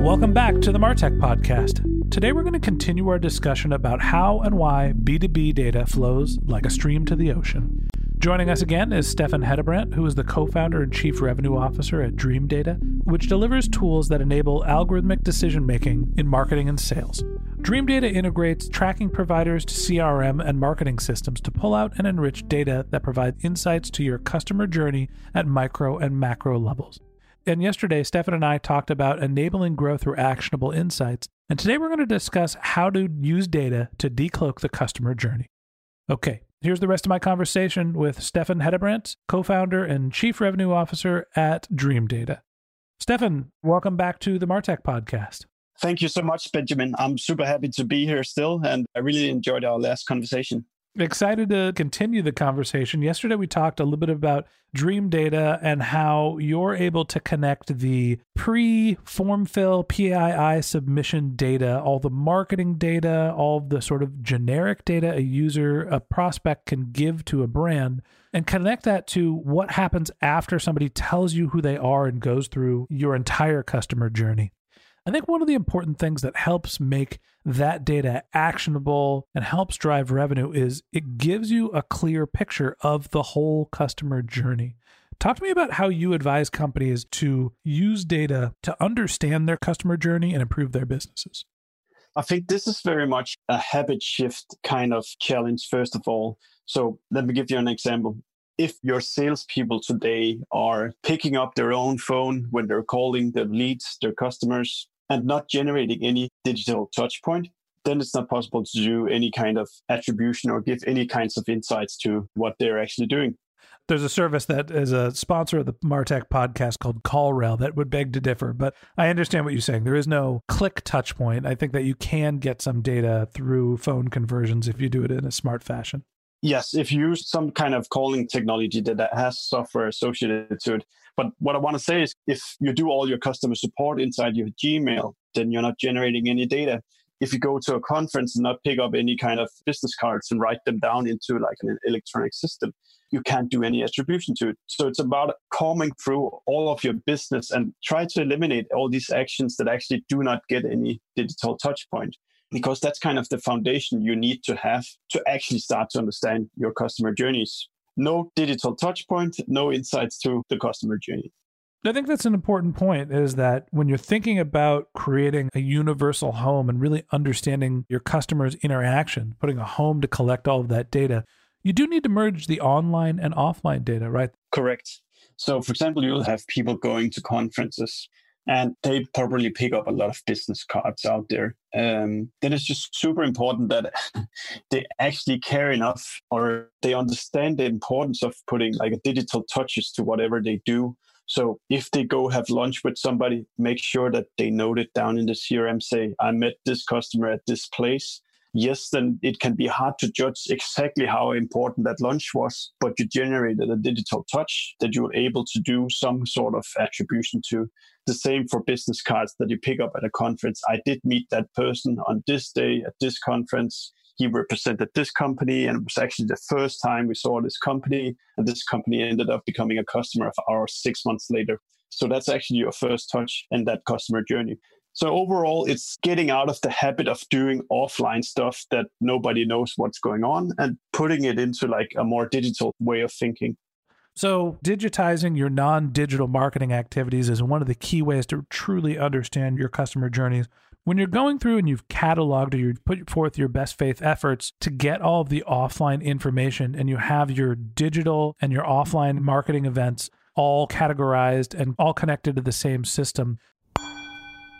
Welcome back to the Martech Podcast. Today, we're going to continue our discussion about how and why B2B data flows like a stream to the ocean. Joining us again is Steffen Hedebrandt, who is the co founder and chief revenue officer at Dream Data, which delivers tools that enable algorithmic decision making in marketing and sales. Dream Data integrates tracking providers to CRM and marketing systems to pull out and enrich data that provide insights to your customer journey at micro and macro levels. And yesterday, Steffen and I talked about enabling growth through actionable insights. And today we're going to discuss how to use data to decloak the customer journey. Okay, here's the rest of my conversation with Steffen Hedebrandt, co founder and chief revenue officer at Dream Data. Steffen, welcome back to the Martech podcast. Thank you so much, Benjamin. I'm super happy to be here still, and I really enjoyed our last conversation. Excited to continue the conversation. Yesterday, we talked a little bit about Dream Data and how you're able to connect the pre form fill PII submission data, all the marketing data, all the sort of generic data a user, a prospect can give to a brand, and connect that to what happens after somebody tells you who they are and goes through your entire customer journey. I think one of the important things that helps make that data actionable and helps drive revenue is it gives you a clear picture of the whole customer journey. Talk to me about how you advise companies to use data to understand their customer journey and improve their businesses. I think this is very much a habit shift kind of challenge, first of all. So let me give you an example. If your salespeople today are picking up their own phone when they're calling their leads, their customers, and not generating any digital touch point, then it's not possible to do any kind of attribution or give any kinds of insights to what they're actually doing. There's a service that is a sponsor of the Martech podcast called CallRail that would beg to differ, but I understand what you're saying. There is no click touch point. I think that you can get some data through phone conversions if you do it in a smart fashion. Yes, if you use some kind of calling technology that has software associated to it, but what I want to say is if you do all your customer support inside your Gmail, then you're not generating any data. If you go to a conference and not pick up any kind of business cards and write them down into like an electronic system, you can't do any attribution to it. So it's about combing through all of your business and try to eliminate all these actions that actually do not get any digital touch point because that's kind of the foundation you need to have to actually start to understand your customer journeys no digital touch point, no insights to the customer journey. I think that's an important point is that when you're thinking about creating a universal home and really understanding your customer's interaction, putting a home to collect all of that data, you do need to merge the online and offline data, right? Correct. So, for example, you'll have people going to conferences and they probably pick up a lot of business cards out there. Um, then it's just super important that they actually care enough or they understand the importance of putting like a digital touches to whatever they do. So if they go have lunch with somebody, make sure that they note it down in the CRM. Say, I met this customer at this place yes, then it can be hard to judge exactly how important that lunch was, but you generated a digital touch that you were able to do some sort of attribution to. The same for business cards that you pick up at a conference. I did meet that person on this day at this conference. he represented this company and it was actually the first time we saw this company and this company ended up becoming a customer of ours six months later so that's actually your first touch in that customer journey so overall it's getting out of the habit of doing offline stuff that nobody knows what's going on and putting it into like a more digital way of thinking so, digitizing your non digital marketing activities is one of the key ways to truly understand your customer journeys when you're going through and you've cataloged or you've put forth your best faith efforts to get all of the offline information and you have your digital and your offline marketing events all categorized and all connected to the same system.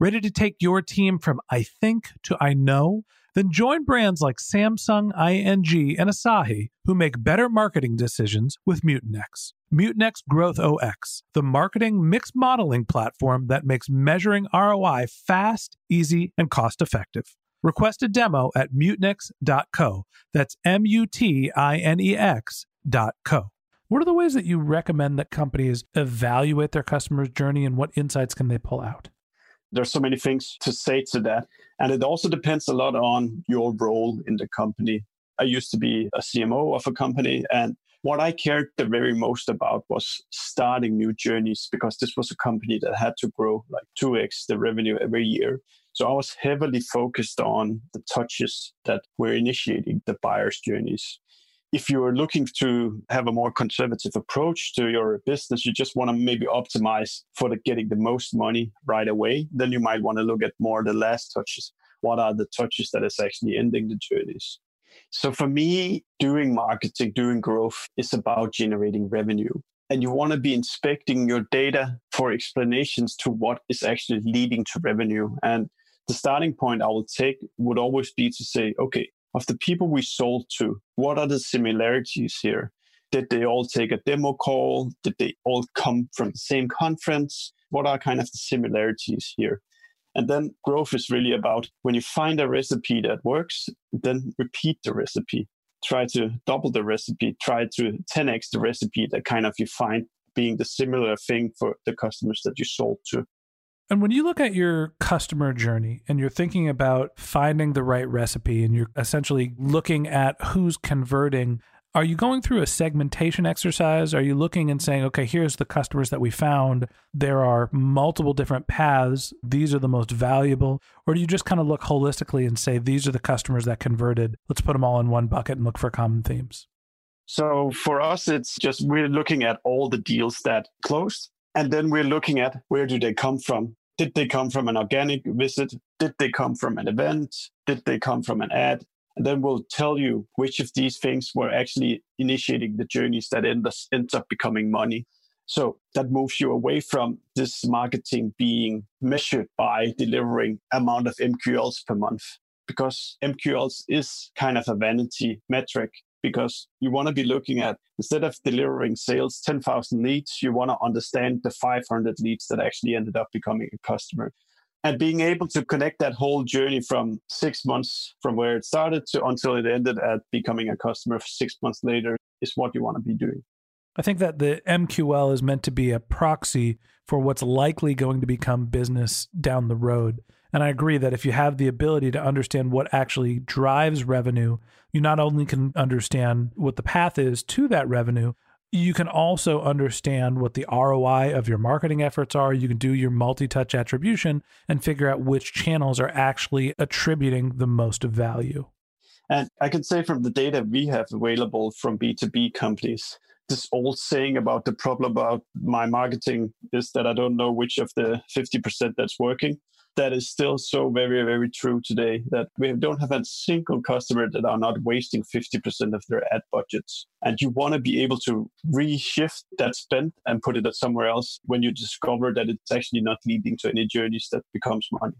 Ready to take your team from I think to I know? Then join brands like Samsung, ING, and Asahi who make better marketing decisions with Mutinex. Mutinex Growth OS, the marketing mix modeling platform that makes measuring ROI fast, easy, and cost effective. Request a demo at mutinex.co. That's M U T I N E X.co. What are the ways that you recommend that companies evaluate their customer's journey and what insights can they pull out? There's so many things to say to that. And it also depends a lot on your role in the company. I used to be a CMO of a company, and what I cared the very most about was starting new journeys because this was a company that had to grow like 2x the revenue every year. So I was heavily focused on the touches that were initiating the buyer's journeys. If you are looking to have a more conservative approach to your business, you just want to maybe optimize for the getting the most money right away, then you might want to look at more the last touches. What are the touches that is actually ending the journeys? So for me, doing marketing, doing growth is about generating revenue. And you want to be inspecting your data for explanations to what is actually leading to revenue. And the starting point I will take would always be to say, okay, of the people we sold to, what are the similarities here? Did they all take a demo call? Did they all come from the same conference? What are kind of the similarities here? And then growth is really about when you find a recipe that works, then repeat the recipe. Try to double the recipe, try to 10x the recipe that kind of you find being the similar thing for the customers that you sold to. And when you look at your customer journey and you're thinking about finding the right recipe and you're essentially looking at who's converting, are you going through a segmentation exercise? Are you looking and saying, okay, here's the customers that we found. There are multiple different paths. These are the most valuable. Or do you just kind of look holistically and say, these are the customers that converted? Let's put them all in one bucket and look for common themes. So for us, it's just we're looking at all the deals that closed. And then we're looking at where do they come from? Did they come from an organic visit? Did they come from an event? Did they come from an ad? And then we'll tell you which of these things were actually initiating the journeys that end, ends up becoming money. So that moves you away from this marketing being measured by delivering amount of MQLs per month because MQLs is kind of a vanity metric because you want to be looking at instead of delivering sales 10,000 leads, you want to understand the 500 leads that actually ended up becoming a customer and being able to connect that whole journey from six months from where it started to until it ended at becoming a customer six months later is what you want to be doing I think that the MQL is meant to be a proxy for what's likely going to become business down the road. And I agree that if you have the ability to understand what actually drives revenue, you not only can understand what the path is to that revenue, you can also understand what the ROI of your marketing efforts are. You can do your multi touch attribution and figure out which channels are actually attributing the most value. And I can say from the data we have available from B2B companies, this old saying about the problem about my marketing is that I don't know which of the 50% that's working that is still so very, very true today that we don't have a single customer that are not wasting 50% of their ad budgets. And you want to be able to reshift that spend and put it somewhere else when you discover that it's actually not leading to any journeys that becomes money.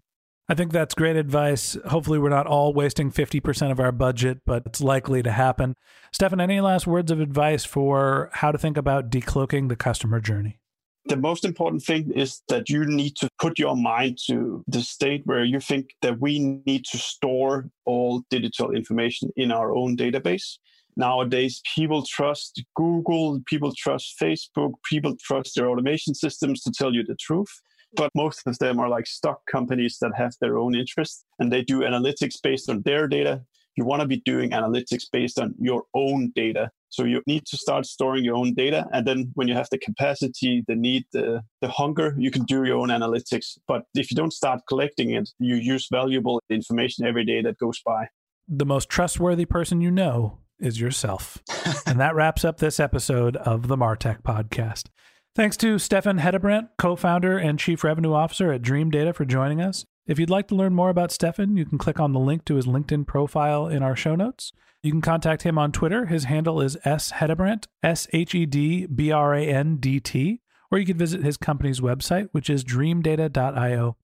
I think that's great advice. Hopefully, we're not all wasting 50% of our budget, but it's likely to happen. Steffen, any last words of advice for how to think about decloaking the customer journey? The most important thing is that you need to put your mind to the state where you think that we need to store all digital information in our own database. Nowadays, people trust Google, people trust Facebook, people trust their automation systems to tell you the truth. But most of them are like stock companies that have their own interests and they do analytics based on their data. You want to be doing analytics based on your own data so you need to start storing your own data. And then when you have the capacity, the need, the, the hunger, you can do your own analytics. But if you don't start collecting it, you use valuable information every day that goes by. The most trustworthy person you know is yourself. and that wraps up this episode of the Martech podcast. Thanks to Steffen Hedebrandt, co founder and chief revenue officer at Dream Data, for joining us. If you'd like to learn more about Steffen, you can click on the link to his LinkedIn profile in our show notes. You can contact him on Twitter. His handle is S Hedebrandt, S H E D B R A N D T, or you can visit his company's website, which is dreamdata.io.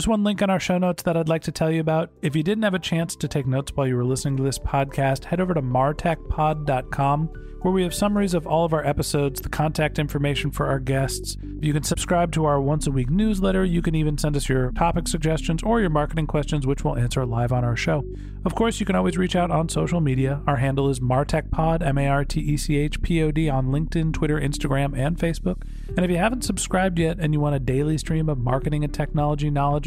Just one link on our show notes that I'd like to tell you about. If you didn't have a chance to take notes while you were listening to this podcast, head over to martechpod.com where we have summaries of all of our episodes, the contact information for our guests. You can subscribe to our once a week newsletter. You can even send us your topic suggestions or your marketing questions, which we'll answer live on our show. Of course, you can always reach out on social media. Our handle is MartechPod, M A R T E C H P O D, on LinkedIn, Twitter, Instagram, and Facebook. And if you haven't subscribed yet and you want a daily stream of marketing and technology knowledge